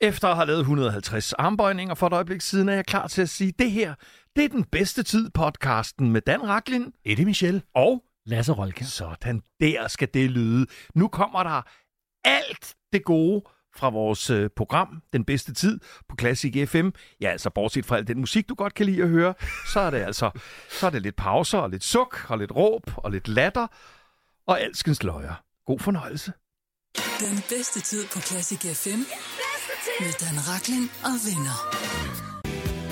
Efter at have lavet 150 armbøjninger for et øjeblik siden, er jeg klar til at sige, at det her, det er den bedste tid podcasten med Dan Raklin Eddie Michel. og Lasse Rolke. sådan der skal det lyde. Nu kommer der alt det gode fra vores øh, program, Den Bedste Tid, på Classic FM. Ja, altså bortset fra al den musik, du godt kan lide at høre, så er det altså så er det lidt pauser og lidt suk og lidt råb og lidt latter og alskens løjer. God fornøjelse. Den bedste tid på Classic FM med Dan Rakling og venner.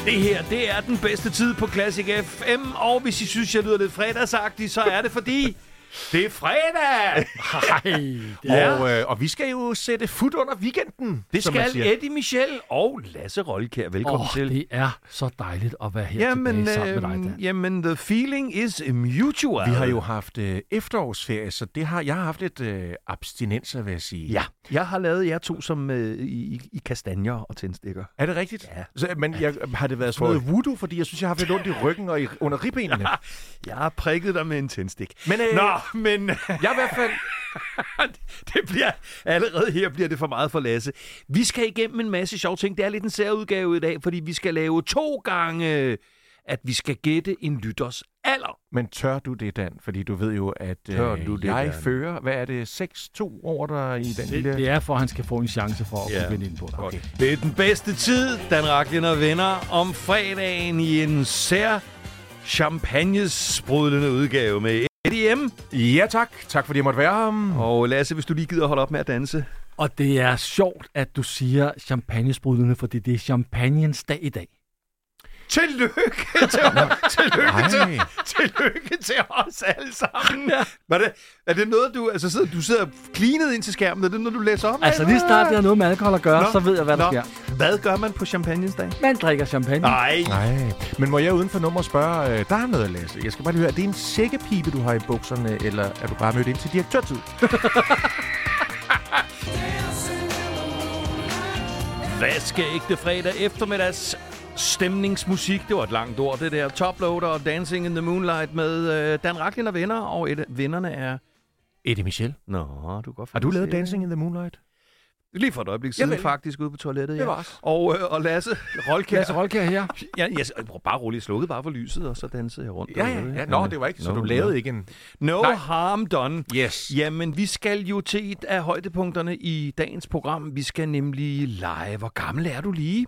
Det her, det er den bedste tid på Classic FM, og hvis I synes, jeg lyder lidt fredagsagtig, så er det fordi, det er fredag! Ej, Og, øh, og vi skal jo sætte fod under weekenden, Det skal. Eddie Michel og Lasse Rolkær. Velkommen oh, til. det er så dejligt at være her Jamen, tilbage sammen med dig, øh, Dan. jamen, the feeling is mutual. Vi har jo haft øh, efterårsferie, så det har, jeg har haft lidt øh, abstinenser, vil jeg sige. Ja, jeg har lavet jer to som øh, i, i kastanjer og tændstikker. Er det rigtigt? Ja. Så, men jeg, har det været sådan noget voodoo, fordi jeg synes, jeg har haft lidt ondt i ryggen og i, under ribbenene? Jeg har prikket dig med en tændstik. Men, øh, Nå, men Jeg er i hvert fald... det bliver, allerede her bliver det for meget for Lasse. Vi skal igennem en masse sjove ting. Det er lidt en særudgave i dag, fordi vi skal lave to gange, at vi skal gætte en lytters alder. Men tør du det, Dan? Fordi du ved jo, at øh, Tør du det, jeg Dan? fører... Hvad er det? 6-2 over dig i den Det, lille... det er for, at han skal få en chance for at Ja. vinde ind på dig. Okay. Det er den bedste tid, Dan Raklin og venner, om fredagen i en sær champagnesprudlende udgave med Eddie M. Ja, tak. Tak fordi jeg måtte være her. Og Lasse, hvis du lige gider holde op med at danse. Og det er sjovt, at du siger champagnesprudlende, fordi det er champagnens dag i dag. Tillykke til, tillykke, til, tillykke til os alle sammen. Ja. Var det, er det noget, du... Altså, sidder, du sidder klinet ind til skærmen. Er det noget, du læser op? Altså lige snart det har noget med alkohol at gøre, Nå. så ved jeg, hvad der Nå. sker. Hvad gør man på champagnes dag? Man drikker champagne. Nej. Nej, men må jeg uden for nummer spørge, øh, der er noget, Lasse. Jeg skal bare lige høre, er det en sækkepipe, du har i bukserne, eller er du bare mødt ind til direktørtid? Vaskeægte fredag eftermiddags stemningsmusik. Det var et langt ord, det der. Toploader og Dancing in the Moonlight med øh, Dan Raklin og venner. Og et, vennerne er... Eddie Michel. Nå, du kan godt Har du lavet det. Dancing in the Moonlight? Lige for et øjeblik siden Javel. faktisk ude på toilettet, ja. Det var os. Og, øh, og Lasse Rolkær. Lasse Rolkær her. Ja, jeg, bare roligt slukket bare for lyset, og så dansede jeg rundt. Ja, ja, ja. Nå, det var ikke, så du lavede nå. ikke en... No Nej. harm done. Yes. Jamen, vi skal jo til et af højdepunkterne i dagens program. Vi skal nemlig lege. Hvor gammel er du lige?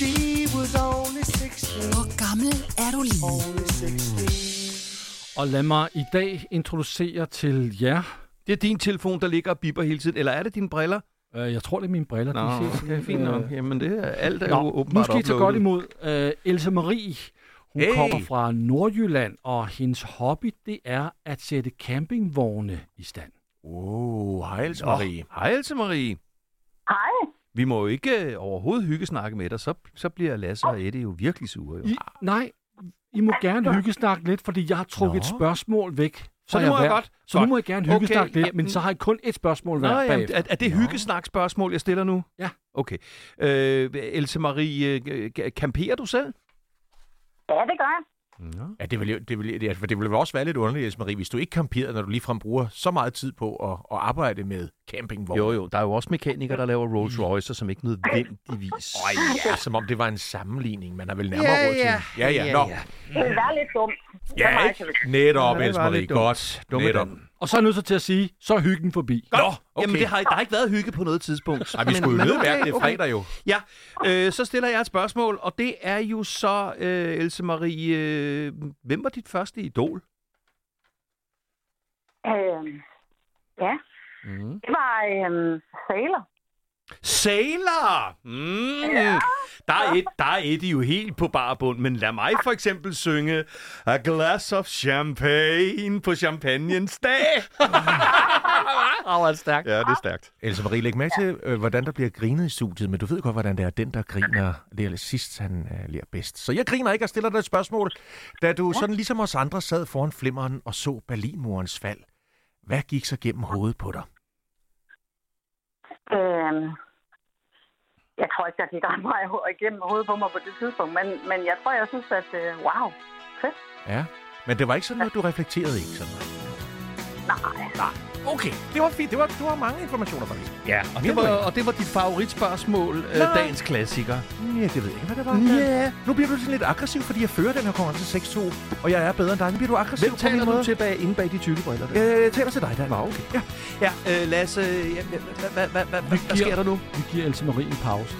She was only 16, Hvor gammel er du lige? only 16. Og lad mig i dag introducere til jer. Det er din telefon, der ligger og bipper hele tiden. Eller er det dine briller? Uh, jeg tror, det er mine briller. Nå, de sådan okay, lidt, fint nok. øh, Jamen, det er alt er jo Nå, nu åbenbart skal I tage godt imod uh, Else Marie. Hun Hey. kommer fra Nordjylland, og hendes hobby, det er at sætte campingvogne i stand. Wow, hej Else Marie. Hej, Else Marie. Hej. Vi må jo ikke øh, overhovedet hygge snakke med dig, så, så bliver Lasse og Eddie jo virkelig sure. Jo. I, nej, I må gerne hyggesnakke lidt, fordi jeg har trukket et Nå. spørgsmål væk. Så det må jeg hver. godt. Så Godt. nu må jeg gerne Okay, hyggesnakke lidt, ja, men så har jeg kun et spørgsmål hver Nå, jamen, er, er det hyggesnaksspørgsmål, jeg stiller nu? Ja. Okay. Øh, Else Marie, øh, camperer du selv? Ja, det gør jeg. Ja. Ja, det vil, jo- det, vil, det, det vil også være lidt underligt, Marie, hvis du ikke kamperer, når du ligefrem bruger så meget tid på at, at arbejde med campingvogn. Jo, jo, der er jo også mekanikere, der laver Rolls Royce, som ikke nødvendigvis... Øj, ja, som om det var en sammenligning. Man har vel nærmere råd til. Ja, ja. Nå. Det vil være lidt dumt. Ja, ikke? Netop, Ja, det Else var Marie. Godt. Dumme Netop. Dan. Og så er jeg nødt til at sige, så er hyggen forbi. Nå, okay. okay. Jamen, det har, der har ikke været hygge på noget tidspunkt. Ej, vi skulle jo nødt være, det er fredag jo. Ja, øh, så stiller jeg et spørgsmål, og det er jo så, øh, Else Marie, øh, hvem var dit første idol? Øhm, ja, Mm. det var øhm, Sailor. Sailor! Mm. Ja. Der, er et, der er et jo helt på barbund, men lad mig for eksempel synge A glass of champagne på champagnens dag. Åh, oh, stærkt. Ja, det er stærkt. Else Marie, læg med til, øh, hvordan der bliver grinet i studiet, men du ved godt, hvordan det er den, der griner, det er sidst, han øh, lærer bedst. Så jeg griner ikke og stiller dig et spørgsmål. Da du sådan ligesom os andre sad foran flimmeren og så Berlinmurens fald, hvad gik så gennem hovedet på dig? Øhm, jeg tror ikke, der gik ret meget igennem hovedet på mig på det tidspunkt, men, men jeg tror, jeg synes, at øh, wow, fedt. Ja, men det var ikke sådan noget, du reflekterede ikke sådan noget. Nej, Nej, Okay, det var fint. Det var, det var mange informationer, faktisk. Ja, og det, var, og det var dit favoritspørgsmål, øh, Nej. dagens klassiker. Ja, det ved jeg ikke, hvad det var. Ja. Nu bliver du sådan lidt aggressiv, fordi jeg fører den her konkurrence 6-2, og jeg er bedre end dig. Nu bliver du aggressiv Hvem på min taler du måde. til bag, inde bag de tykke briller? Der? Jeg taler til dig, Dan. Nå, okay. Ja. Ja, øh, Lasse, ja, hvad, hvad, sker der nu? Vi giver Else Marie en pause.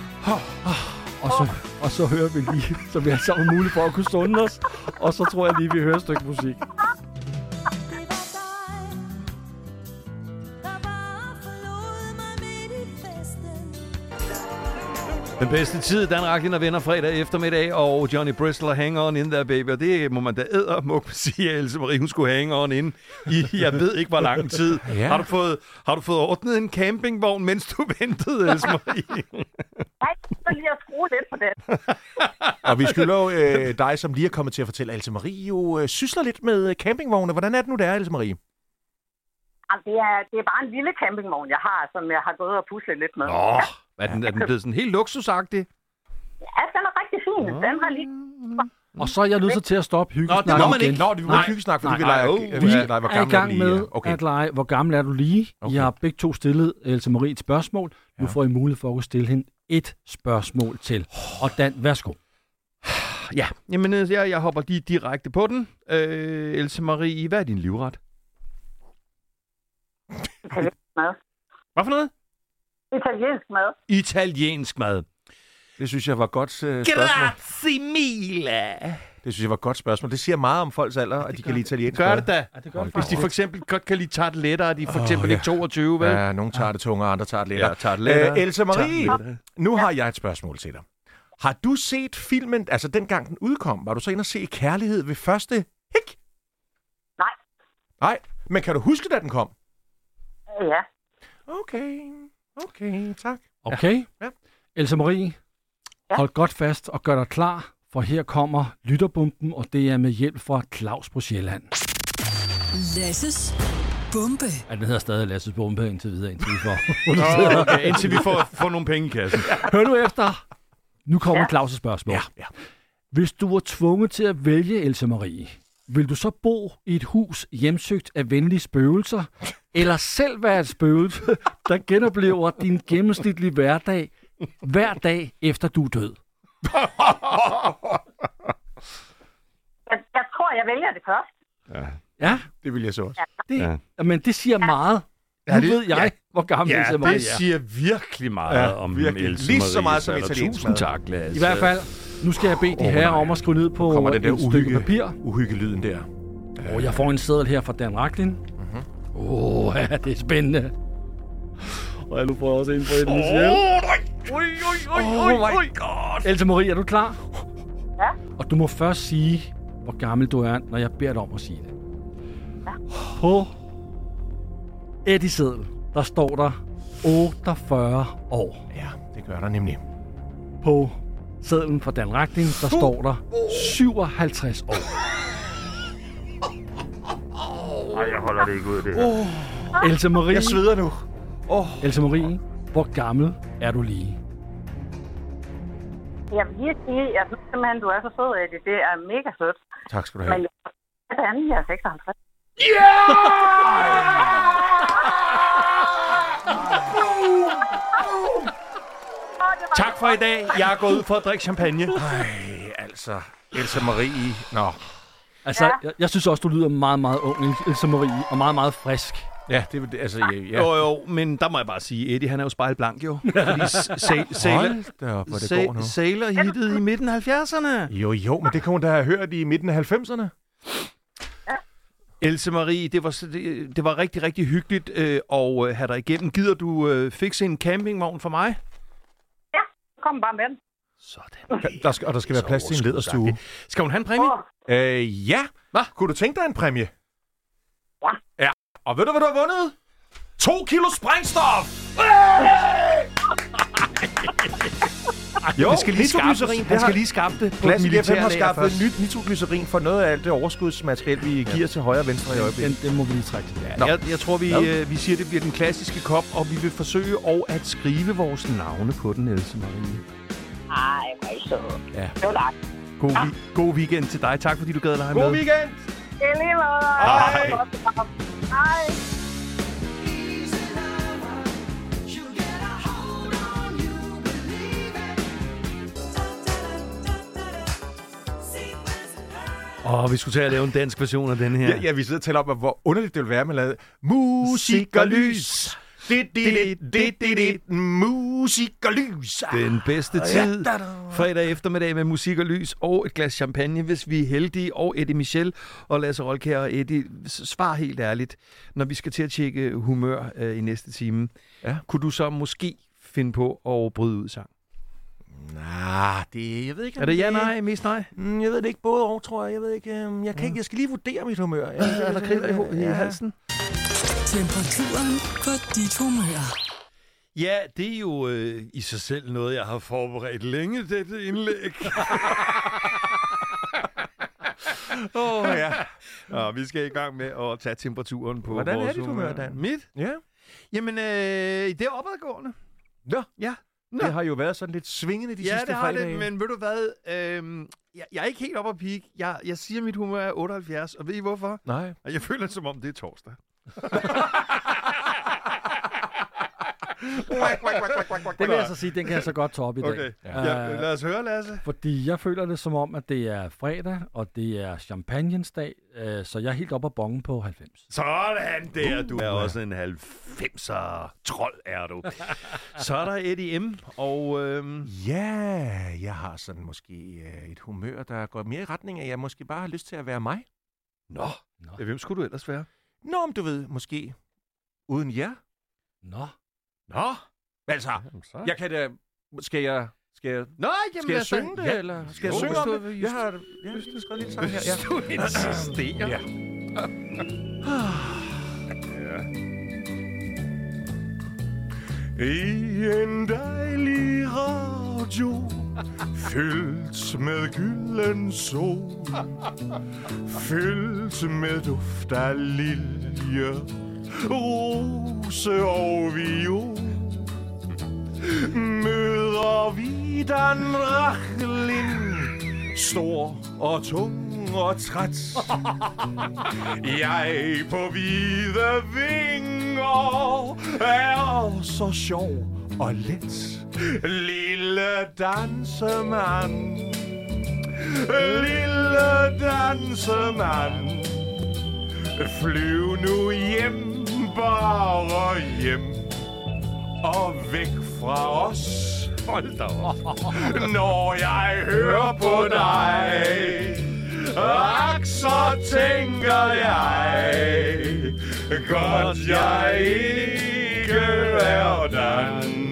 Og så, og så hører vi lige, så vi har sammen mulighed for at kunne stunde os. Og så tror jeg lige, vi hører et stykke musik. Den bedste tid, Dan Racklin og venner fredag eftermiddag, og Johnny Bristol og Hang On In There Baby. Og det må man da æder må sige, at Else Marie, hun skulle hang on in i, jeg ved ikke, hvor lang tid. Ja. Har, du fået, har du fået ordnet en campingvogn, mens du ventede, Else Marie? Nej, så lige at skrue lidt på den. Og vi skylder jo øh, dig, som lige er kommet til at fortælle, Else Marie jo øh, sysler lidt med øh, campingvogne. Hvordan er det nu, der er, Else Marie? Altså, det, er, det er bare en lille campingvogn, jeg har, som jeg har gået og puslet lidt med. Åh, er den, er den blevet sådan helt luksusagtig? Ja, den er rigtig fin. Den har lige... Og så er jeg nødt til at stoppe Nå, det må man igen. ikke. Nå, det Nej. ikke hyggesnak, fordi Nej. vi leger, Nej, øh, vi øh, nej, hvor er i gammel gang med? Okay. at lege, hvor gammel er du lige? Okay. I har begge to stillet Else Marie et spørgsmål. Nu Ja. får I mulighed for at stille hende et spørgsmål til. Og Dan, værsgo. Ja, jamen øh, jeg, jeg hopper lige direkte på den. Øh, Else Marie, hvad er din livret? Hvad for noget? Italiensk mad. Italiensk mad. Det synes jeg var et godt øh, spørgsmål. Grazie mille. Det synes jeg var et godt spørgsmål. Det siger meget om folks alder, at de kan lide italiensk Gør mad. det da. Ja, det gør det Hvis de for eksempel godt kan lide tarteletter, og de er for eksempel ja. ikke 22, vel? Ja, nogle tager det tunge, andre tager det lettere. Ja, tarteletter. Øh, Else Marie, Tarteletter. nu har jeg et spørgsmål til dig. Har du set filmen, altså dengang den udkom, var du så inde og se Kærlighed ved første hik? Nej. Nej, men kan du huske, da den kom? Ja. Okay, okay, tak. Okay? Ja. Else Marie, Ja. hold godt fast og gør dig klar, for her kommer lytterbomben, og det er med hjælp fra Claus på Sjælland. Lasses bombe. Ja, den hedder stadig Lasses bombe indtil videre, indtil vi får. Nå, okay, indtil vi får, får nogle penge i kassen. Hør nu efter. Nu kommer Ja. Claus' spørgsmål. Ja, ja. Hvis du var tvunget til at vælge, Else Marie, vil du så bo i et hus hjemsøgt af venlige spøgelser, eller selv være et spøgelse, der genoplever din gennemsnitlige hverdag hver dag efter du er død? Jeg, jeg tror, jeg vælger det først. Ja, Det vil jeg så også. det, Ja. ja. men det siger meget. Nu Ja, det- ved jeg, ja. hvor gammel Ja, Else Marie det er. siger virkelig meget Ja, om virkelig. Else Lige så meget som italiensk Tusind tak, Lasse. I hvert fald, nu skal jeg bede de herrer nej. om at skrive ned på kommer den der et stykke uhygge, papir. uhyggelyden der. Og jeg får en seddel her fra Dan Raklin. Mhm. Åh, oh, ja, det er spændende. Og jeg nu får jeg også en på et oh, Oj, oj, oj, Oh oj, my god. Else Marie, er du klar? Ja. Og du må først sige, hvor gammel du er, når jeg beder dig om at sige det. På Eddie Seddel, der står der 48 år. Ja, det gør der nemlig. På sedlen fra Dan Raklin, der står der 57 år. Nej, jeg holder det ikke ud, det her. Else Marie, Jeg sveder nu. Else Marie, hvor gammel er du lige? Jeg vil lige sige, jeg synes simpelthen, du er så sød, Eddie. Det er mega sødt. Tak skal du have. Men jeg er det andet, jeg er 56. Tak for i dag. Jeg er gået ud for at drikke champagne. Ej, altså. Else Marie. Nå. Altså, Ja. jeg, jeg synes også, du lyder meget, meget ung, Else Marie, og meget, meget frisk. Ja, det er altså... Ja, ja. Jo, jo, men der må jeg bare sige, Eddie, han er jo spejlblank, jo. Fordi sa- sa- Sailor, op, det går nu. sa- Sailor hittede i midten af 70'erne. Jo, jo, men det kan hun da have hørt i midten af 90'erne. Else Marie, det var, det, det var rigtig, rigtig hyggeligt øh, at øh, have dig igennem. Gider du øh, fikse en campingvogn for mig? Kom bare med den. Sådan. Der skal, og der skal være plads til en lederstue. Skal hun have en præmie? Åh, Øh, ja. Hva? Kunne du tænke dig en præmie? Ja. Ja. Og ved du, hvad du har vundet? To kilo sprængstof! Jo, det skal lige nitroglycerin, det Han har- skal lige skaffe det på militærlager har skaffet først. nyt nitroglycerin for noget af alt det overskudsmateriale, vi giver til højre og venstre i øjeblikket. Den, den må vi lige trække. Nå. Jeg, jeg tror, vi, øh, vi siger, det bliver den klassiske kop, og vi vil forsøge og at skrive vores navne på den, Else Marie. Ej, hvor er søde. Ja. Det var. God, vi- god weekend til dig. Tak, fordi du gad at lege God med. weekend! I lige måde. Hej. Hej. Åh, vi skulle tage at lave en dansk version af den her. Ja, ja, vi sidder og taler om, hvor underligt det ville være, at man lavede musik og lys. Dit, dit, dit, dit, dit, dit, musik og lys. Den bedste tid. Fredag eftermiddag med musik og lys og et glas champagne, hvis vi er heldige. Og Eddie Michel og Lasse Rolkær og Eddie, svar helt ærligt. Når vi skal til at tjekke humør øh, i næste time, Ja. kunne du så måske finde på at bryde ud sang? Nej, det, jeg ved ikke, Er det ja, nej, mest nej? Mm, Jeg ved det ikke, både og, tror jeg. Jeg ved ikke, øhm, jeg, kan ikke, jeg skal lige vurdere mit humør. Jeg, Er der kriller i, i Ja. halsen? Temperaturen på dit humør. Ja, det er jo øh, i sig selv noget, jeg har forberedt længe, dette indlæg. Åh, oh, ja. Og vi skal i gang med at tage temperaturen på Hvordan er vores dit humør, Dan? Mit? ja. Jamen, øh, det er opadgående. Nå, Ja. Nå. det har jo været sådan lidt svingende de ja, sidste det har fredage. det, men ved du hvad? Øh, jeg, jeg er ikke helt oppe at peak. Jeg, jeg siger, at mit humør er 78, og ved I hvorfor? Nej. Og jeg føler det, som om det er torsdag. Det vil jeg så sige, den kan jeg så godt tage op i dag. Okay, Ja. ja. Lad os høre, Lasse. Fordi jeg føler det som om, at det er fredag, og det er champagnes dag, øh, så jeg er helt oppe at bonge på 90. Sådan der, du er også en 90'er trold, er du. Så er der Eddie M. Og øhm, Ja, jeg har sådan måske øh, et humør, der går mere i retning af, at jeg måske bare har lyst til at være mig. Nå, ja, hvem skulle du ellers være? Nå, men du ved, måske uden jer. Nå, Nå, Altså, jamen så. jeg kan da... Skal jeg... Skal jeg, Nå, jamen, skal jeg altså, synge det, ja. eller skal jeg Jo, synge hvis om det? hvis Jeg har, jeg har skrevet lidt sang her. Hvis du insisterer. Ja. I en dejlig radio Fyldt med gylden sol Fyldt med duft af lilje Rose og viol Møder vi Dan Rachlin Stor og tung og træt jeg på hvide vinger er så sjov og let. Lille dansemand, lille dansemand. Flyv nu hjem, bare hjem og væk fra os. Hold da op. Når jeg hører på dig, ak, så tænker jeg, godt jeg ikke er dansemand.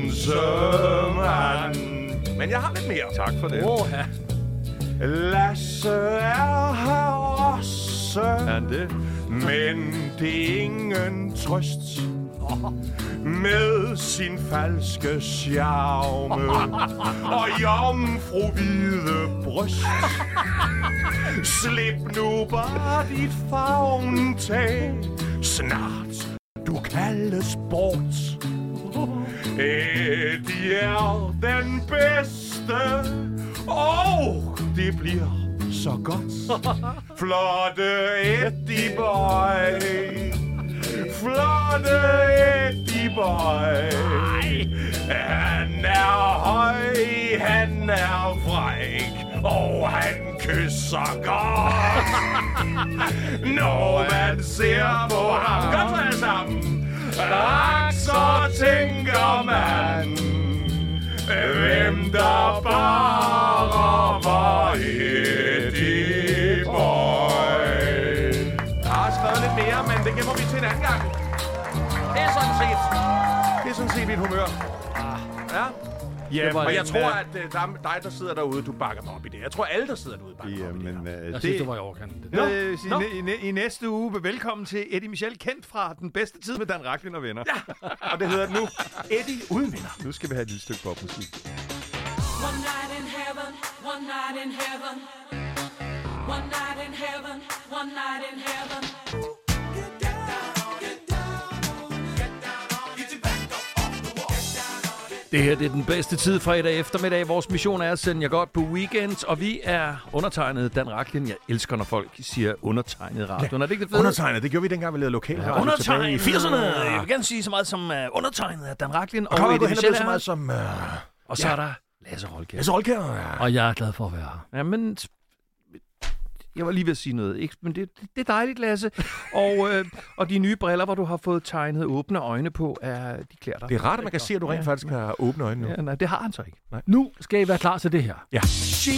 Men jeg har lidt mere. Tak for det. Åh, ja. Lasse er her også, Er det? Men det er ingen trøst med sin falske charme og jomfru hvide bryst. Slip nu bare dit favntag, snart du kaldes bort. Eddie er den bedste, og det bliver så godt. Flotte Eddie Boy, flotte Eddie Boy. Han er høj, han er fræk, og han kysser godt. Når man ser på ham, godt alle sammen. Ak, så tænker man, hvem der bare var Eddie gemmer vi til en anden gang. Det er sådan set, det er sådan set mit humør. Ja, Ja, og jeg tror, at øh, der er dig, der sidder derude, du bakker mig op i det. Jeg tror, alle, der sidder derude, bakker mig op i det. Jamen, her. øh, Jeg synes, det var i overkanten. Det der. Øh, i, i, I næste uge, velkommen til Eddie Michel, kendt fra Den Bedste Tid med Dan Racklin og venner. Ja. Og det hedder nu Eddie uden venner. Nu skal vi have et lille stykke popmusik. One night in heaven, one night in heaven. One night in heaven, one night in heaven. Det her det er den bedste tid fredag eftermiddag. Vores mission er at sende jer godt på weekend, og vi er undertegnet Dan Racklin. Jeg elsker, når folk siger undertegnet radioen. Er det ikke det fede? Undertegnet, det gjorde vi dengang, vi lavede lokal ja, Undertegnet i 80'erne. Jeg vil gerne sige så meget som uh, undertegnet af Dan Racklin og, Og Eddie gå hen så meget som... Uh, Og så er der Lasse Rolkær. Lasse Rolkær. Ja. Og jeg er glad for at være her. Jamen, Jeg var lige ved at sige noget, ikke? men det, det, det er dejligt, Lasse. Og, øh, og de nye briller, hvor du har fået tegnet åbne øjne på, er, de klæder dig. Det er rart, at man kan se, at du rent faktisk har åbne øjne nu. Ja, nej, det har han så ikke. Nu skal I være klar til det her. She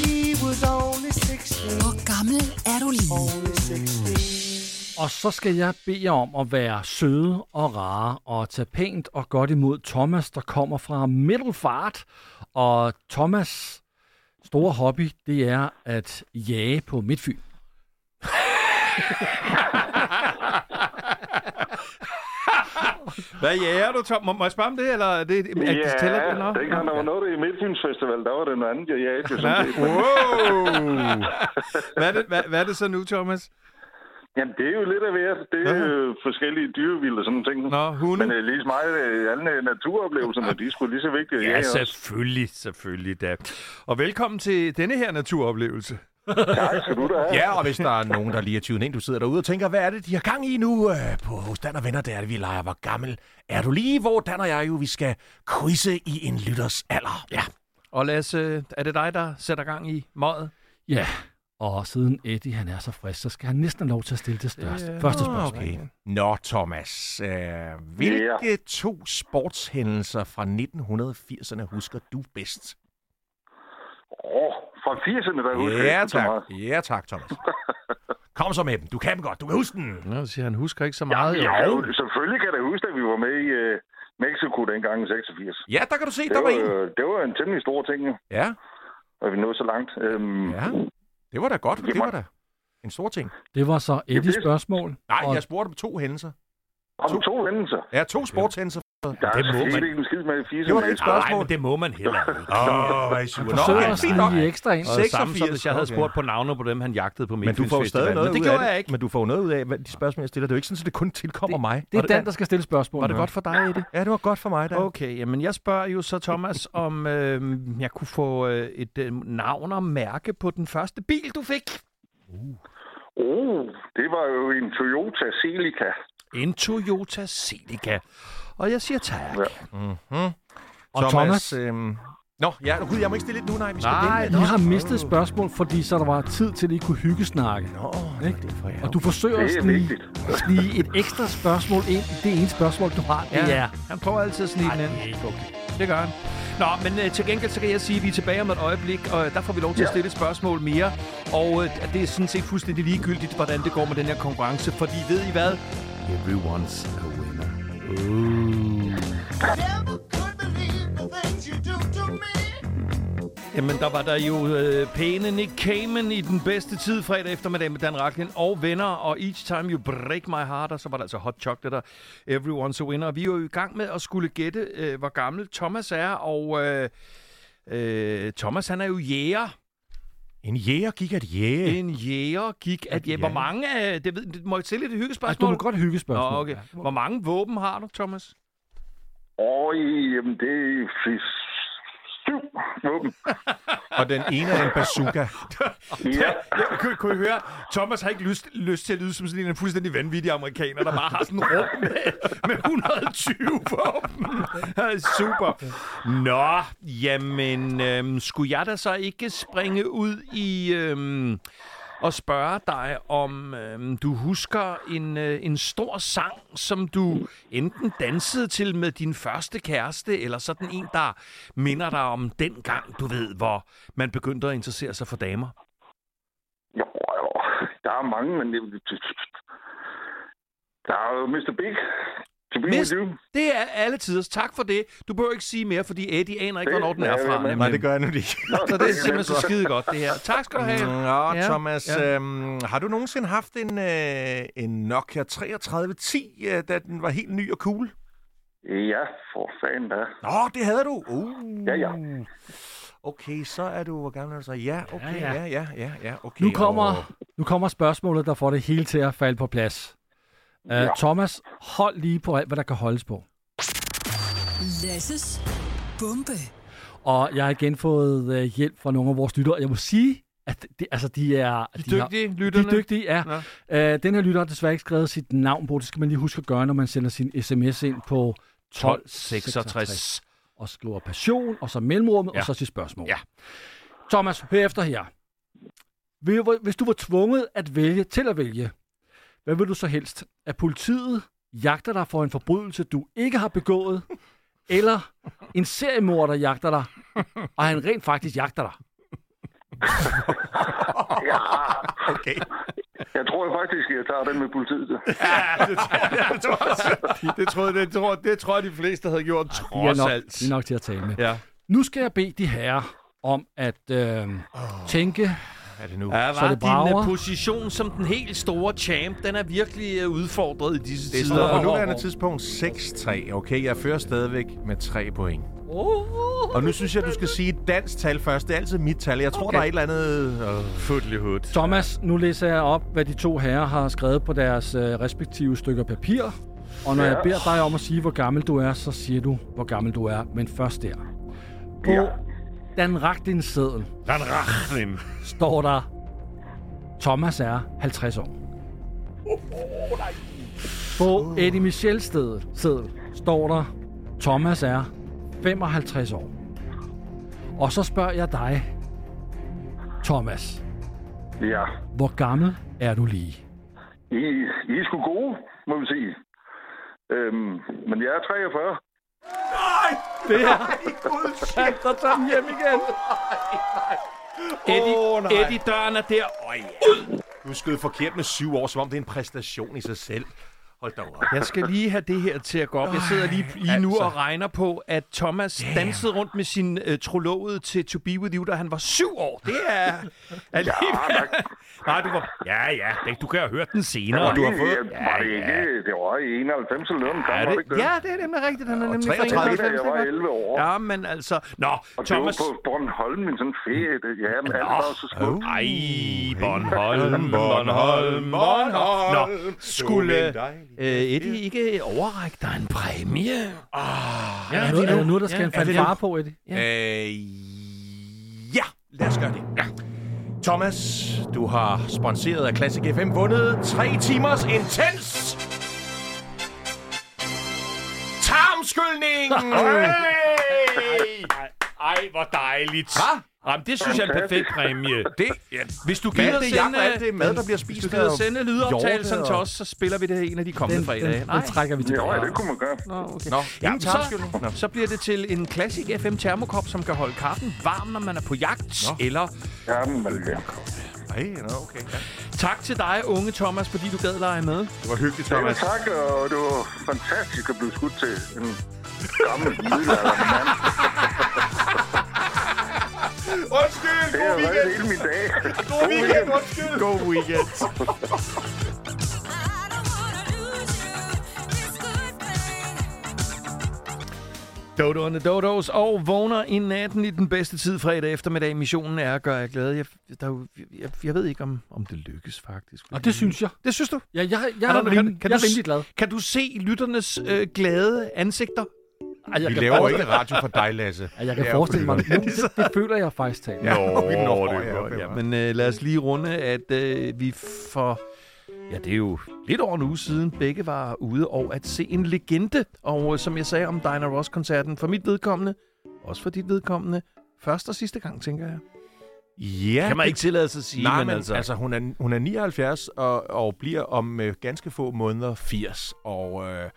was only 16. Hvor gammel er du lige? Only 16. Og så skal jeg bede jer om at være søde og rare og tage pænt og godt imod Thomas, der kommer fra Middelfart. Og Thomas' store hobby, det er at jage på Midtfyn. Hvad jager du, Tom? Må, må jeg spørge om det, eller er det, er det Ja, tæller det? Nå? dengang der var noget i Midtfyns Festival, der var det noget andet, jeg jagte. Nå, sådan set. wow. hvad, er det, hvad, hvad er det så nu, Thomas? Jamen, det er jo lidt af hvert. Det er jo forskellige dyrevilde og sådan ting. Nå, hunde? Men uh, lige så meget uh, alle uh, naturoplevelser, de er sgu lige så vigtige Ja, jage også. selvfølgelig, selvfølgelig da. Og velkommen til denne her naturoplevelse. Tak skal du da have. Ja, og hvis der er nogen, der lige er tyvet ind, du sidder derude og tænker, hvad er det, de har gang i nu øh, på hos Dan og Venner, det er det, vi leger, hvor gammel er du lige, hvor Dan og jeg jo, vi skal quizze i en lytters alder. Ja. Og Lasse, er det dig, der sætter gang i møget? Ja, og siden Eddie han er så frisk, så skal han næsten have lov til at stille det største. Første spørgsmål. Okay. Nå, Thomas. Øh, hvilke to sportshændelser fra 1980'erne husker du bedst? Åh, fra 80'erne, der husker Ja, tak. Ja, tak, Thomas. Kom så med dem. Du kan dem godt. Du kan huske den. Nå, siger han husker ikke så Ja, meget. ja, jo, selvfølgelig kan jeg da huske, at vi var med i uh, Mexico dengang i 86. Ja, der kan du se, Det der var var, en. øh, det var en temmelig stor ting, jo, Ja, at vi nåede så langt. Øhm, ja. Det var da godt. Det Jamen. var da en stor ting. Det var så det- spørgsmål. Nej, og jeg spurgte om to hændelser. Om to hændelser. Ja, to sportshændelser. Der Det er må man. selvfølgelig ikke en skid med i 80'erne. Det var da et spørgsmål. Nej, men det må man heller ikke. Åh, oh, hvad er I sure. Nå, fint nok. ekstra ind. Og det samme som 86, hvis jeg havde okay. spurgt på navne på dem, han jagtede på Men du Midtfyns får jo stadig noget Men det ud gjorde af jeg ikke. Men du får noget ud af de spørgsmål, jeg stiller. Det er jo ikke sådan, at det kun tilkommer mig. Det er Dan, der skal stille spørgsmål. Var det godt for dig, Eddie? Ja, det var godt for mig, da. Okay, jamen jeg spørger jo så Thomas, om øh, jeg kunne få øh, et øh, navn og mærke på den første bil, du fik. Oh, det var jo en Toyota Celica. En Toyota Celica. Og jeg siger tak. Ja. Mm-hmm. Og Thomas, Øhm... Nå, ja, gud, jeg må ikke stille lidt nu, nej. Vi skal Nej, vente. I har mistet et spørgsmål, fordi så der var tid til, at I kunne hyggesnakke. Nå, det er. Og du forsøger at snige, snige et ekstra spørgsmål ind. Det ene spørgsmål, du har, det er... Han prøver altid at snige den ind. ikke okay. Det gør han. Nå, men øh, til gengæld så kan jeg sige, at vi er tilbage om et øjeblik, og der får vi lov til at Ja. stille et spørgsmål mere. Og øh, det er sådan set fuldstændig ligegyldigt, hvordan det går med den her konkurrence, fordi ved I hvad? Everyone's a winner. Jamen, der var der jo øh, pæne Nick Cayman i den bedste tid fredag eftermiddag med Dan Raklin og venner, og Each Time You Break My Heart, og så var der altså Hot Chocolate og Everyone's a Winner. Og vi er jo i gang med at skulle gætte, øh, hvor gammel Thomas er, og øh, øh, Thomas han er jo jæger. En jæger gik at jæge. En jæger gik at jæge. Hvor mange af, det, ved, det må jeg stille et Altså, du hyggespørgsmål? må godt hygge spørgsmål. Nå, okay. Hvor mange våben har du, Thomas? Og jamen, det er syv våben. Og den ene er en bazooka. Ja, Ja, kunne, kunne I høre? Thomas har ikke lyst, lyst til at lyde som sådan en fuldstændig vanvittig amerikaner, der bare har sådan en rum med, med 120 våben. Super. Nå, jamen, øhm, skulle jeg da så ikke springe ud i øhm, og spørge dig, om øh, du husker en, øh, en stor sang, som du enten dansede til med din første kæreste, eller sådan en, der minder dig om den gang, du ved, hvor man begyndte at interessere sig for damer? jo, jo, der er mange, men det, der er jo Mr. Big. To be Mis- with you. Det er alle tiders. Tak for det. Du behøver ikke sige mere, fordi Eddie aner ikke, hvornår den er fra. men- nemlig. Nej, det gør jeg nu ikke. Så det er simpelthen så skide godt, det her. Tak skal du have. Nå, Ja, Thomas, ja. Øhm, har du nogensinde haft en, øh, en Nokia 3310, øh, da den var helt ny og cool? Ja, for fanden da. Nå, det havde du. Uh. Ja, ja. Okay, så er du, hvor gammel er du så? Ja, okay, Ja, ja, ja. ja, ja, ja, okay. Nu kommer, Og- nu kommer spørgsmålet, der får det hele til at falde på plads. Uh, Ja. Thomas, hold lige på alt, hvad der kan holdes på. Lasses bombe. Og jeg har igen fået uh, hjælp fra nogle af vores lyttere. Jeg må sige, at det, altså, de er... De er dygtige, lytterne. De er dygtige, ja. Uh, den her lytter har desværre ikke skrevet sit navn på. Det skal man lige huske at gøre, når man sender sin sms ind på 1266 1266. og skriver passion, og så mellemrummet, Ja. og så sit spørgsmål. Ja. Thomas, hør efter her. Hvis du var tvunget at vælge til at vælge, hvad vil du så helst? At politiet jagter dig for en forbrydelse, du ikke har begået, eller en seriemorder jagter dig, og han rent faktisk jagter dig? Ja, Okay. jeg tror jeg faktisk, jeg tager den med politiet. Ja, det, det, tror jeg, det, tror det, tror, det tror jeg, de fleste havde gjort, De er, trods nok, alt. de er nok til at tale med. Ja. Nu skal jeg bede de herrer om at øh, tænke, Er det nu? Ja, Så var det din øh, position som den helt store champ, den er virkelig øh, udfordret i disse Det tider. står på nuværende tidspunkt 6-3. Okay, jeg fører stadigvæk med 3 point. Og nu synes jeg, du skal sige et dansk tal først. Det er altid mit tal. Jeg tror, Okay. der er et eller andet... Uh, Footlyhood. Thomas, nu læser jeg op, hvad de to herrer har skrevet på deres øh, respektive stykker papir. Og når Ja. jeg beder dig om at sige, hvor gammel du er, så siger du, hvor gammel du er. Men først der. På Ja. Dan Ragdins seddel Dan Rachlin. står der, Thomas er 50 år. På Eddie Michels seddel står der, Thomas er 55 år. Og så spørger jeg dig, Thomas, Ja, hvor gammel er du lige? I, I er sgu gode, må vi sige. Øhm, men jeg er 43. Det er sandt, der tager den hjem igen. Eddie, Åh, nej. Eddie døren er der. Øj, ja. du skød forkert med 7 år, som om det er en præstation i sig selv. Hold da op. Jeg skal lige have det her til at gå op. Jeg sidder lige, lige nu altså. og regner på, at Thomas dansede rundt med sin uh, trolovede til To Be With You, da han var syv år. Det er alligevel... Nej, du var... Ja, ja, det, du kan have hørt den senere. Var du har det, fået... ja, var det ikke? Det var i 91 eller noget. Ja, Ja, det, det? ja, det er nemlig rigtigt. Han er nemlig fra 33, 91, da jeg var ikke? 11 år. Ja, men altså... Nå, Og det Thomas... var på Bornholm, min sådan ferie. Det, ja, men alt var så smukt. Ej, Bornholm, Bornholm, Bornholm. Nå, skulle øh, Eddie ikke overrække dig en præmie? Ah, ja, Er, nu, er det nu, der skal en er det fanfare på, Eddie? Øh, ja, lad os gøre det. Ja. Thomas, du har sponsoreret af Classic FM vundet 3 timers intens tarmskyldning! Hey! Ej, hvor dejligt. Hva? Jamen, det synes jeg er en perfekt præmie. Det, ja, Hvis du Hvad gider er det, sende, og alt det mad, der bliver hvis spist du gider sende lydoptagelsen til os, så spiller vi det en af de kommende Den, fredage. den, den trækker vi tilbage. Ja, det kunne man gøre. Nå, okay. Nå, Ja, ingen tarmskyldning. Nå. så, så bliver det til en Classic FM termokop, som kan holde kaffen varm, når man er på jagt. Nå. Eller Ja, men ja. Ej, nå, okay. Ja. tak til dig, unge Thomas, fordi du gad lege med. Det var hyggeligt, Ja, Thomas. tak, og det var fantastisk at blive skudt til en gammel middelalderende mand. Undskyld, Det har været hele min dag. God weekend, undskyld. God weekend. Dodo and the Dodos og vågner i natten i den bedste tid fredag eftermiddag. Missionen er at gøre jer glade. Jeg, der, er jeg, jeg ved ikke, om, om det lykkes faktisk. Og det synes jeg. Det synes du? Ja, jeg, jeg, Er er, der- kan- kan jeg du er rimelig glad. Kan du se lytternes øh, glade ansigter? Ej, jeg Vi laver ikke radio for dig, Lasse. Ej, jeg kan Det jo forestille mig, nu, det, det føler jeg faktisk talt. Ja, Nå, okay, nå, det ja, er ja. hva'? Men øh, lad os lige runde, at øh, vi for... Ja, det er jo lidt over en uge siden, begge var ude og at se en legende. Og øh, som jeg sagde om Diana Ross-koncerten, for mit vedkommende, også for dit vedkommende, første og sidste gang, tænker jeg. Ja, Kan man ikke tillade sig at sige, Nej, men, men altså... altså, hun, er, hun er 79 og, og bliver om øh, ganske få måneder 80. Og, øh,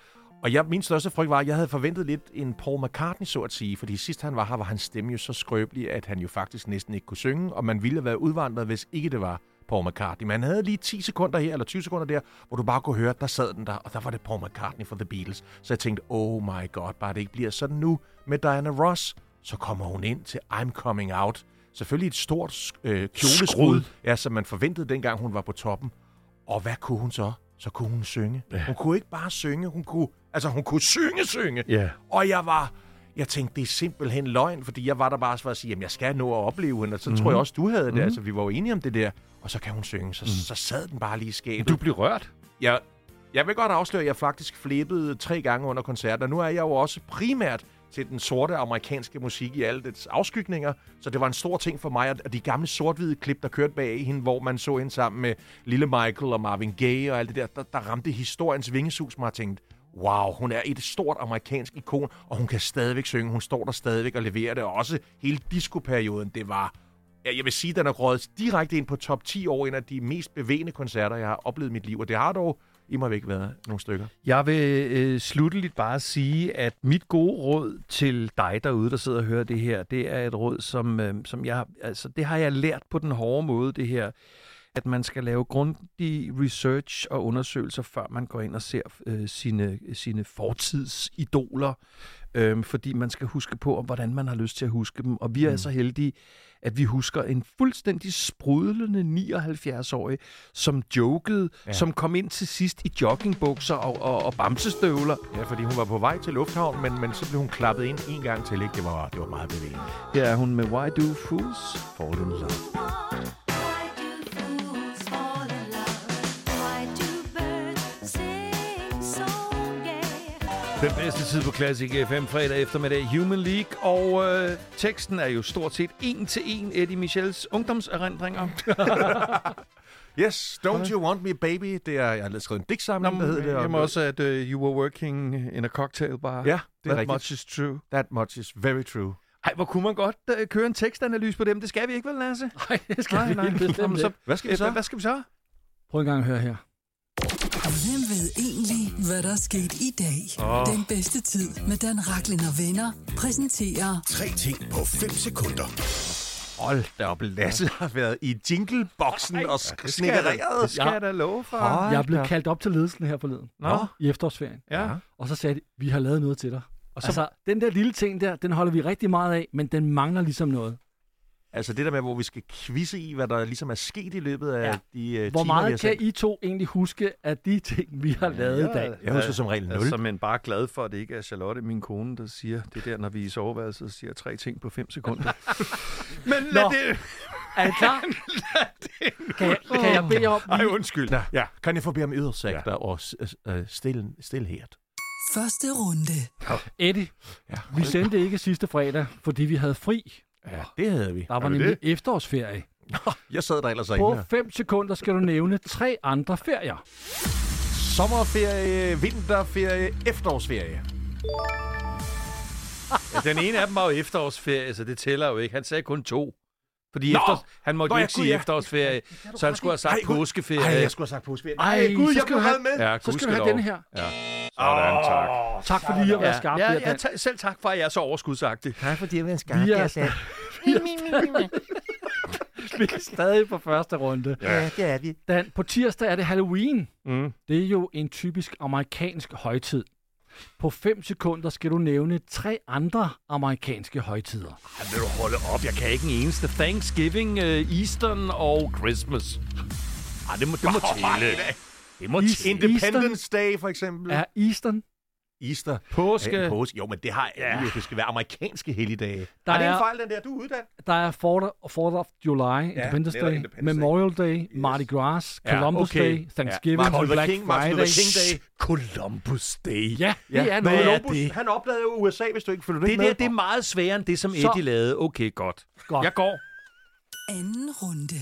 og jeg, min største frygt var, at jeg havde forventet lidt en Paul McCartney, så at sige. Fordi sidst han var her, var hans stemme jo så skrøbelig, at han jo faktisk næsten ikke kunne synge. Og man ville have været udvandret, hvis ikke det var Paul McCartney. Man havde lige 10 sekunder her, eller 20 sekunder der, hvor du bare kunne høre, der sad den der, og der var det Paul McCartney for The Beatles. Så jeg tænkte, oh my god, bare det ikke bliver sådan nu med Diana Ross. Så kommer hun ind til I'm Coming Out. Selvfølgelig et stort øh, kjoleskrud, Skrud. ja, som man forventede dengang hun var på toppen. Og hvad kunne hun så? Så kunne hun synge. Ja. Hun kunne ikke bare synge, hun kunne, altså hun kunne synge, synge. Ja. Og jeg var, jeg tænkte, det er simpelthen løgn, fordi jeg var der bare for at sige, jamen jeg skal nå at opleve hende, og så mm. tror jeg også, du havde det. Altså, vi var jo enige om det der. Og så kan hun synge, så, mm. så sad den bare lige i skabet. Du blev rørt. Jeg, jeg vil godt afsløre, at jeg faktisk flippede tre gange under koncerten, og nu er jeg jo også primært til den sorte amerikanske musik i alle dets afskygninger. Så det var en stor ting for mig, at de gamle sort-hvide klip, der kørte bag hende, hvor man så hende sammen med Lille Michael og Marvin Gaye og alt det der, der, der ramte historiens vingesus mig og tænkte, wow, hun er et stort amerikansk ikon, og hun kan stadigvæk synge. Hun står der stadigvæk og leverer det. Og også hele discoperioden, det var Ja, jeg vil sige, at den er rådet direkte ind på top 10 over en af de mest bevægende koncerter, jeg har oplevet i mit liv. Og det har dog i må væk være nogle stykker. Jeg vil øh, slutteligt bare sige, at mit gode råd til dig derude, der sidder og hører det her, det er et råd, som, øh, som jeg, altså det har jeg lært på den hårde måde, det her, at man skal lave grundig research og undersøgelser, før man går ind og ser øh, sine, sine fortidsidoler, øh, fordi man skal huske på, hvordan man har lyst til at huske dem. Og vi er mm. så heldige, at vi husker en fuldstændig sprudlende 79-årig, som jokede, ja. Som kom ind til sidst i joggingbukser og, og, og bamsestøvler. Ja, fordi hun var på vej til lufthavn, men, men så blev hun klappet ind en gang til. Ikke? Det, var, det var meget bevægende. Her er hun med Why Do Fools Fall in Love. Den bedste tid på Classic FM fredag eftermiddag, Human League. Og øh, teksten er jo stort set en til en Eddie Michels ungdomserindringer. Yes, Don't You Want Me Baby. Det er, jeg har skrevet en digtsamling, der hedder det. Jamen også, at uh, you were working in a cocktail bar. Ja, det er That rigtigt. much is true. That much is very true. Ej, hvor kunne man godt uh, køre en tekstanalyse på dem. Det skal vi ikke vel, Lasse? Nej, det skal Nej, vi nej. bestemt Jamen, så- ikke. Hvad skal vi Øh, så? Hvad skal vi så? Prøv en gang at høre her. Hvem ved hvad der er sket i dag? Oh. Den bedste tid med Dan Raklin og venner præsenterer Tre ting på 5 sekunder. Hold da op, Lasse har været i jingleboksen og sk- Det skal, jeg, da- snikkereret. det skal jeg da love for. Hold Jeg blev da. kaldt op til ledelsen her forleden. Nå. I efterårsferien. Ja. Og så sagde de, vi har lavet noget til dig. Og så, Altså, den der lille ting der, den holder vi rigtig meget af, men den mangler ligesom noget. Altså det der med, hvor vi skal quizze i, hvad der ligesom er sket i løbet af Ja. de uh, Hvor timer, vi har meget kan. I to egentlig huske af de ting, vi har lavet i dag? Jeg husker som regel Jeg er 0. som en bare glad for, at det ikke er Charlotte, min kone, der siger det der, når vi er i soveværelset, siger tre ting på fem sekunder. Men lad Nå. det... Er I klar? kan, jeg, kan jeg bede om Ej, undskyld. Ja. ja. Kan jeg få bede om ydersægter ja. og uh, still, stillhed? første runde. Eddie, Ja. vi sendte ikke sidste fredag, fordi vi havde fri. Ja, det havde vi. Der var vi nemlig efterårsferie. Jeg sad der ellers På inde. 5 sekunder skal du nævne tre andre ferier. Sommerferie, vinterferie, efterårsferie. Ja, den ene af dem var jo efterårsferie, så det tæller jo ikke. Han sagde kun to. Fordi Nå! efter, han måtte Nå, jo ikke sige ja. efterårsferie, så han skulle have sagt Ej, påskeferie. Ej, jeg skulle have sagt påskeferie. Ej, Ej, gud, så jeg du have- med. Ja, Så skal du have denne her. Ja. Sådan, tak. Tak for lige at være skarp Ja, ja, ta- selv tak for, at jeg er så overskudsagtig. Tak fordi jeg var en Vi er, vi er stadig på første runde. Ja, det er vi. Dan, på tirsdag er det Halloween. Mm. Det er jo en typisk amerikansk højtid. På 5 sekunder skal du nævne tre andre amerikanske højtider. Ej, vil du holde op? Jeg kan ikke en eneste. Thanksgiving, uh, Eastern og Christmas. Ej, det må, det må tælle. Det må Is- tælle. Independence Day, for eksempel. Er Eastern? Easter. Påske. Ja, påske. Jo, men det har Ja. ja. det skal være amerikanske helligdage. Der Der er det er- en fejl, den der? Du er uddannet. Der er 4th, 4th of July, Independence Day, Independence Day. Memorial Day, Mardi Gras, Ja, Columbus okay. Day, Thanksgiving, Martin Luther Black King, Martin Friday. King Day. Columbus Day. Ja, det er Hvad noget. er Columbus, det? han opdagede jo USA, hvis du ikke følger Det der, med. det er meget sværere end det, som Så- Eddie lavede. Okay, godt. Godt. Jeg går. Anden runde.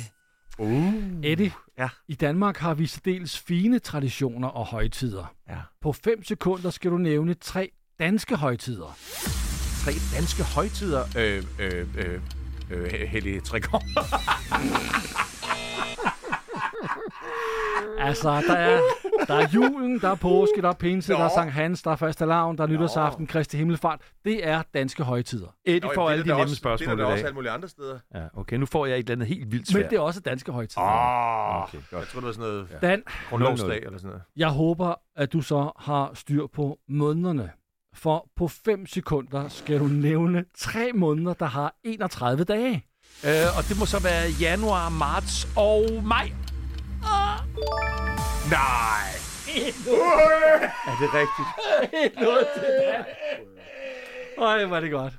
Eddie, Ja. i Danmark har vi særdeles fine traditioner og højtider. Ja. På 5 sekunder skal du nævne tre danske højtider. Tre danske højtider. Øh, øh, øh, øh, Hellige Trekår. Altså, der er, der er julen, der er påske, der er pinse, Nå. der er Sankt Hans, der er faste lavn, der er nytårsaften, Kristi Himmelfart. Det er danske højtider. Eddie får alle de nemme spørgsmål Det er i der også alle mulige andre steder. Ja, okay, nu får jeg et eller andet helt vildt Men svært. det er også danske højtider. Ah, Okay, Jeg tror, det var sådan noget ja. Dan, grundlovsdag eller sådan noget. jeg håber, at du så har styr på månederne. For på 5 sekunder skal du nævne tre måneder, der har 31 dage. Øh, og det må så være januar, marts og maj. Nej! er det rigtigt? Øj, var det godt.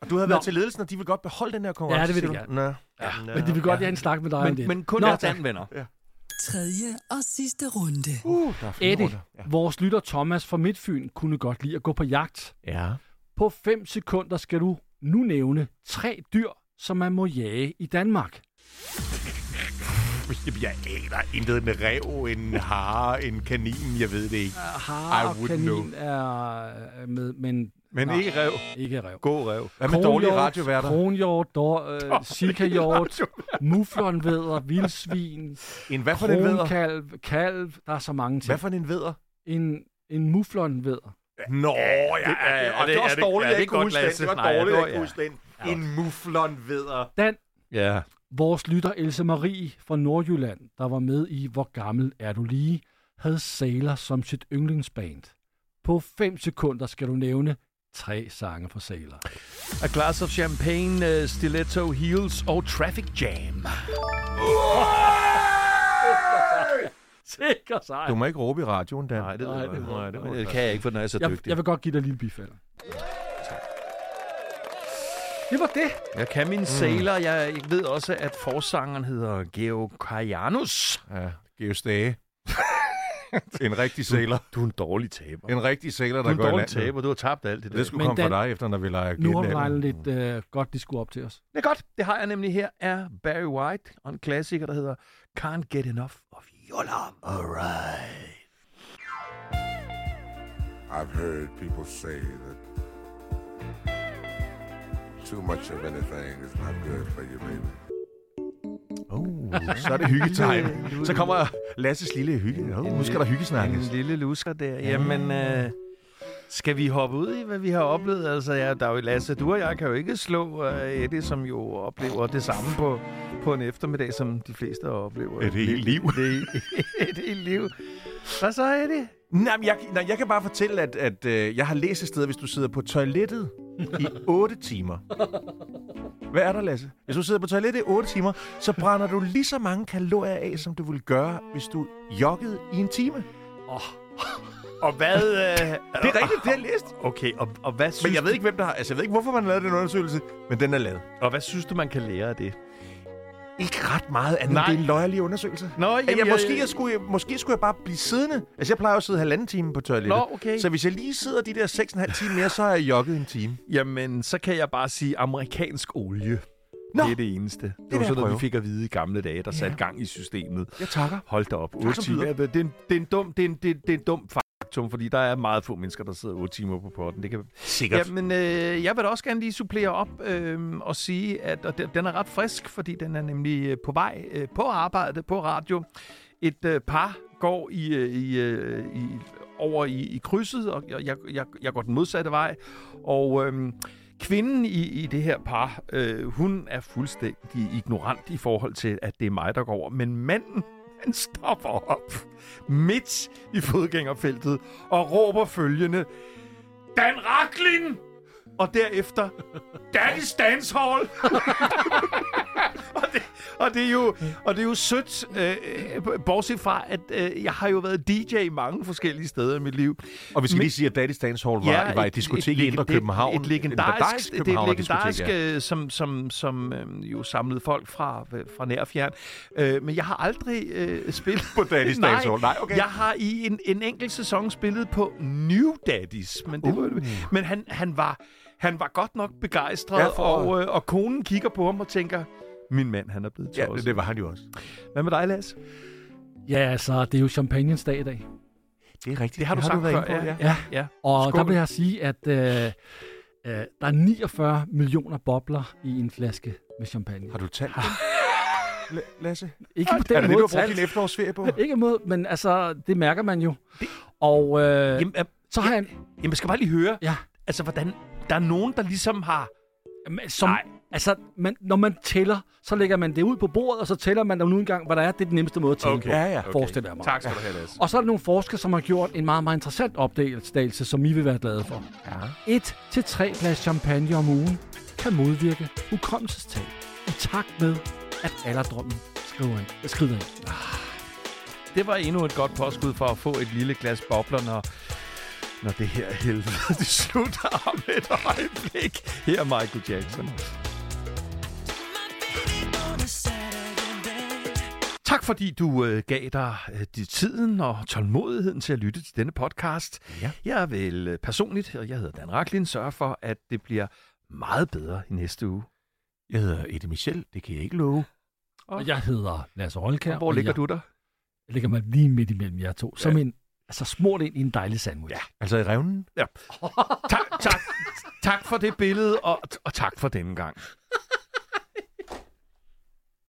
Og du havde Nå. været til ledelsen, og de vil godt beholde den her konkurrence. Ja, det vil de gerne. Nå. Ja. Nå. Men de vil godt have en snak med dig om det. Men, men kun Nå. Dan, venner. Tredje og sidste runde. Uh, der er Eddie, runder. Ja. vores lytter Thomas fra Midtfyn kunne godt lide at gå på jagt. ja. På 5 sekunder skal du nu nævne tre dyr, som man må jage i Danmark. Jeg aner intet en rev, en hare, en kanin, jeg ved det ikke. Har I og kanin er øh, med, men Men Nej. ikke rev. Ikke rev. God rev. Hvad med dårlige radioværter? Kronhjort, dår, øh, sikahjort, muflonvædder, vildsvin, En hvad for en vædder? kronkalv, kalv. Der er så mange ting. Hvad for en vædder? En, en muflonvædder. Nå, ja, ja, ja, ja, og det- det var ja, det- dårligt, ja, jeg det ikke er kunne godt, huske den. Lasse. Det var Nej, dårligt, det jeg var- ikke kunne huske den. En muflon vædder. Dan, Ja. Vores lytter Else Marie fra Nordjylland, der var med i Hvor gammel er du lige, havde Sailor som sit yndlingsband. På 5 sekunder skal du nævne tre sange fra Sailor. A glass of champagne, uh, stiletto heels og traffic jam. Sikker sej. Du må ikke råbe i radioen, Dan. Nej, det, Nej, nej, det det, må- nej, det, må- det kan jeg ikke, for jeg er så Jeg, dygtig. jeg vil godt give dig en lille bifald. Det var det. Jeg kan min sailor. Jeg, ved også, at forsangeren hedder Geo Kajanus. Ja, Geo Stage. en rigtig sailor. Du er en dårlig taber. En rigtig sailor, Du der er en går i dårlig land. taber. Du har tabt alt det der. Det skulle Men komme fra Dan- dig, efter når vi leger Nu har du lidt øh, godt, de skulle op til os. Det er godt. Det har jeg nemlig her er Barry White og en klassiker, der hedder Can't Get Enough of Your Love. Alright. I've heard people say that too much of anything is not good for you, baby. Oh, så er det hyggetime. Så kommer Lasses lille hygge. Oh, nu skal der En hyggesnakkes. lille lusker der. Jamen, øh, skal vi hoppe ud i, hvad vi har oplevet? Altså, ja, der er jo Lasse, du og jeg kan jo ikke slå øh, Eddie, som jo oplever det samme på, på en eftermiddag, som de fleste oplever. Et helt liv. Det, et helt liv. Hvad så, Eddie? Nej, jeg, nej, jeg kan bare fortælle, at, at øh, jeg har læst et sted, hvis du sidder på toilettet i 8 timer. Hvad er der, Lasse? Hvis du sidder på toilettet i 8 timer, så brænder du lige så mange kalorier af, som du ville gøre, hvis du joggede i en time. Og hvad... Øh, Det er rigtigt, det jeg læst. Okay, og, og hvad synes Men jeg ved ikke, hvem der har... Altså, jeg ved ikke, hvorfor man har lavet den undersøgelse, men den er lavet. og hvad synes du, man kan lære af det? Ikke ret meget andet, Nej. det er en løjerlig undersøgelse. Nå, Jamen, jeg, måske, jeg skulle, måske skulle jeg bare blive siddende. Altså, jeg plejer at sidde halvanden time på toilettet. Nå, okay. Så hvis jeg lige sidder de der 6,5 timer mere, så har jeg jogget en time. Jamen, så kan jeg bare sige amerikansk olie. Nå. Det er det eneste. Det, det var sådan noget, vi fik at vide i gamle dage, der satte gang i systemet. Jeg takker. Hold da op. 8 Tak. Ja, Det er, en, det, er en dum, det, er en, det, det er en dum faktum, fordi der er meget få mennesker, der sidder 8 timer på porten. Det kan... Sikkert. Jamen, øh, jeg vil da også gerne lige supplere op øh, og sige, at og den, er ret frisk, fordi den er nemlig øh, på vej øh, på arbejde på radio. Et øh, par går i, øh, i, øh, i over i, i krydset, og jeg, jeg, jeg, jeg går den modsatte vej. Og øh, kvinden i, i det her par, øh, hun er fuldstændig ignorant i forhold til, at det er mig, der går over. Men manden, han stopper op midt i fodgængerfeltet og råber følgende, Dan Raklin! Og derefter, Daddy's Dance Hall! og, det, og, det er jo, og det er jo sødt, øh, bortset fra, at øh, jeg har jo været DJ i mange forskellige steder i mit liv. Og vi skal Men- lige sige, at Daddy's Dance Hall var, ja, var et diskotek i Indre København. Et legendarisk, det er et legendarisk, ja. ja. som, som, som øh, jo samlede folk fra, fra nær og fjern. Øh, men jeg har aldrig øh, spillet På Daddy's Nej, Dance Hall. Nej, okay. Jeg har i en, en enkelt sæson spillet på New Daddies, men, det Uh. var, men han, han, var, han var godt nok begejstret, Ja, ja, for- og, øh, og konen kigger på ham og tænker, min mand, han er blevet Ja, tosset. det, det var han jo også. Hvad med dig, Lasse? Ja, altså, det er jo champagnens dag i dag. Det er rigtigt. Det har du sagt været før, på, ja. Ja, Ja. og Skål. der vil jeg sige, at øh, øh, der er 49 millioner bobler i en flaske med champagne. Har du talt dem? La- Lasse? Ikke på Er den det det, du måde har brugt din efterårsferie på? Ikke mod, men altså, det mærker man jo. Og øh, Jamen, øh, så har jeg... jamen, jeg skal bare lige høre, Ja, altså, hvordan der er nogen, der ligesom har... som, Nej. altså, man, når man tæller, så lægger man det ud på bordet, og så tæller man nu engang, hvad der er. Det er den nemmeste måde at tælle Okay. på. Ja, ja. Okay. Forestiller jeg mig. Tak skal du have, Lasse. Og så er der nogle forskere, som har gjort en meget, meget interessant opdagelse, som I vil være glade for. Ja. Et til tre glas champagne om ugen kan modvirke hukommelsestab i takt med, at alderdrømmen skriver ind, skrider ind. Det var endnu et godt påskud for at få et lille glas bobler, når, når det her helvede det slutter om et øjeblik. Her er Michael Jackson. Tak fordi du øh, gav dig øh, de tiden og tålmodigheden til at lytte til denne podcast. Ja. Jeg vil øh, personligt, og jeg hedder Dan Raklin, sørge for, at det bliver meget bedre i næste uge. Jeg hedder Eddie Michel, det kan jeg ikke love. Og jeg hedder Lasse Rolkær. Og hvor og ligger jeg, du der? Jeg ligger mig lige midt imellem jer to. Som Ja. en Altså smurt ind i en dejlig sandwich. Ja. Altså i revnen? Ja. tak, tak, tak for det billede, og, og tak for denne gang.